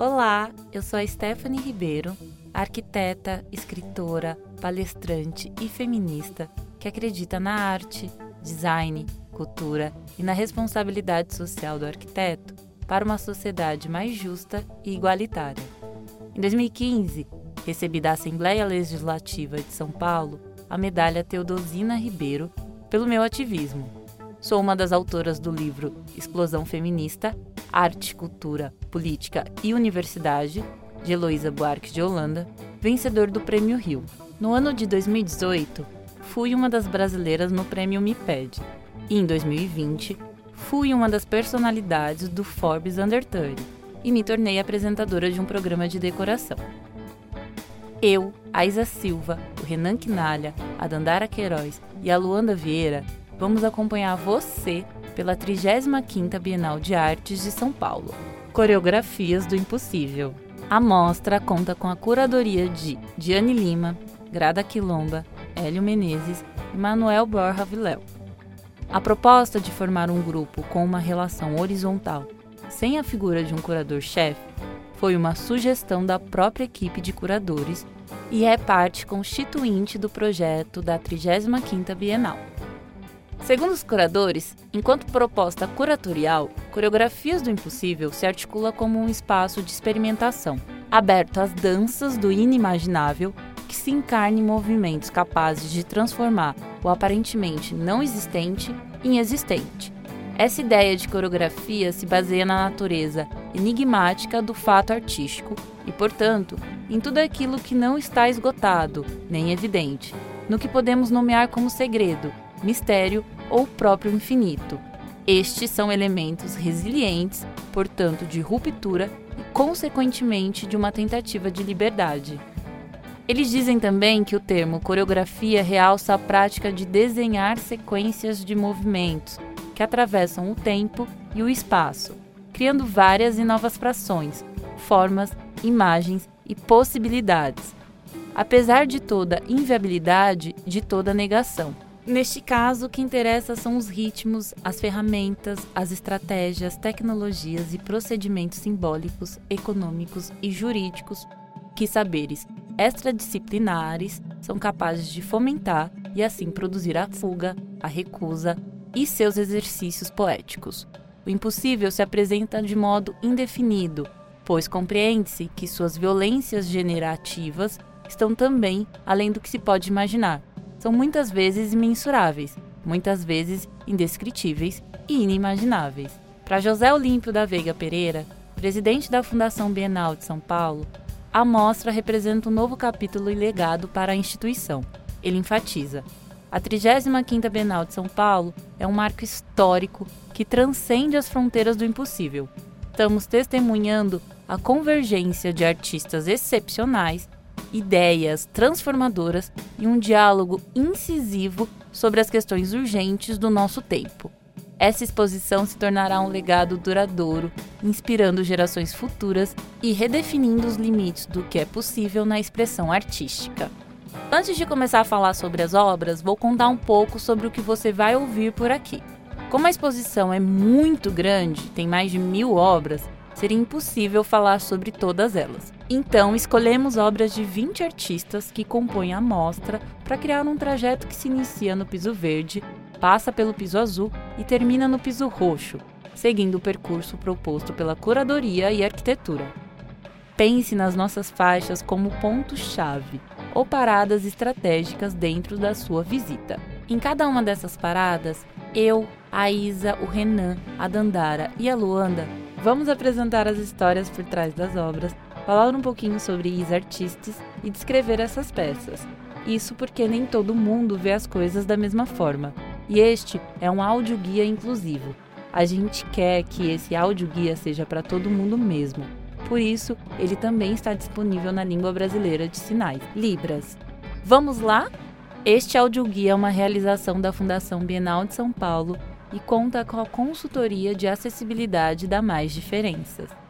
Olá, eu sou a Stephanie Ribeiro, arquiteta, escritora, palestrante e feminista que acredita na arte, design, cultura e na responsabilidade social do arquiteto para uma sociedade mais justa e igualitária. Em 2015, recebi da Assembleia Legislativa de São Paulo a medalha Teodosina Ribeiro pelo meu ativismo. Sou uma das autoras do livro Explosão Feminista Arte, Cultura, Política e Universidade, de Heloísa Buarque de Holanda, vencedor do Prêmio Rio. No ano de 2018, fui uma das brasileiras no Prêmio MIPED. E em 2020, fui uma das personalidades do Forbes Under 30 e me tornei apresentadora de um programa de decoração. Eu, a Isa Silva, o Renan Quinalha, a Dandara Queiroz e a Luanda Vieira vamos acompanhar você pela 35ª Bienal de Artes de São Paulo. Coreografias do Impossível. A mostra conta com a curadoria de Diane Lima, Grada Quilomba, Hélio Menezes e Manuel Borja Viléu. A proposta de formar um grupo com uma relação horizontal, sem a figura de um curador-chefe, foi uma sugestão da própria equipe de curadores e é parte constituinte do projeto da 35ª Bienal. Segundo os curadores, enquanto proposta curatorial, Coreografias do Impossível se articula como um espaço de experimentação, aberto às danças do inimaginável, que se encarna em movimentos capazes de transformar o aparentemente não existente em existente. Essa ideia de coreografia se baseia na natureza enigmática do fato artístico e, portanto, em tudo aquilo que não está esgotado, nem evidente, no que podemos nomear como segredo, mistério ou próprio infinito. Estes são elementos resilientes, portanto, de ruptura e, consequentemente, de uma tentativa de liberdade. Eles dizem também que o termo coreografia realça a prática de desenhar sequências de movimentos que atravessam o tempo e o espaço, criando várias e novas frações, formas, imagens e possibilidades, apesar de toda inviabilidade, de toda negação. Neste caso, o que interessa são os ritmos, as ferramentas, as estratégias, tecnologias e procedimentos simbólicos, econômicos e jurídicos que saberes extradisciplinares são capazes de fomentar e assim produzir a fuga, a recusa e seus exercícios poéticos. O impossível se apresenta de modo indefinido, pois compreende-se que suas violências generativas estão também além do que se pode imaginar são muitas vezes imensuráveis, muitas vezes indescritíveis e inimagináveis. Para José Olímpio da Veiga Pereira, presidente da Fundação Bienal de São Paulo, a mostra representa um novo capítulo e legado para a instituição. Ele enfatiza: a 35ª Bienal de São Paulo é um marco histórico que transcende as fronteiras do impossível. Estamos testemunhando a convergência de artistas excepcionais ideias transformadoras e um diálogo incisivo sobre as questões urgentes do nosso tempo. Essa exposição se tornará um legado duradouro, inspirando gerações futuras e redefinindo os limites do que é possível na expressão artística. Antes de começar a falar sobre as obras, vou contar um pouco sobre o que você vai ouvir por aqui. Como a exposição é muito grande, tem mais de mil obras, seria impossível falar sobre todas elas. Então, escolhemos obras de 20 artistas que compõem a mostra para criar um trajeto que se inicia no piso verde, passa pelo piso azul e termina no piso roxo, seguindo o percurso proposto pela curadoria e arquitetura. Pense nas nossas faixas como ponto-chave ou paradas estratégicas dentro da sua visita. Em cada uma dessas paradas, eu, a Isa, o Renan, a Dandara e a Luanda Vamos apresentar as histórias por trás das obras, falar um pouquinho sobre os artistas e descrever essas peças. Isso porque nem todo mundo vê as coisas da mesma forma. E este é um audioguia inclusivo. A gente quer que esse audioguia seja para todo mundo mesmo. Por isso, ele também está disponível na língua brasileira de sinais, Libras. Vamos lá? Este audioguia é uma realização da Fundação Bienal de São Paulo e conta com a consultoria de acessibilidade da Mais Diferenças.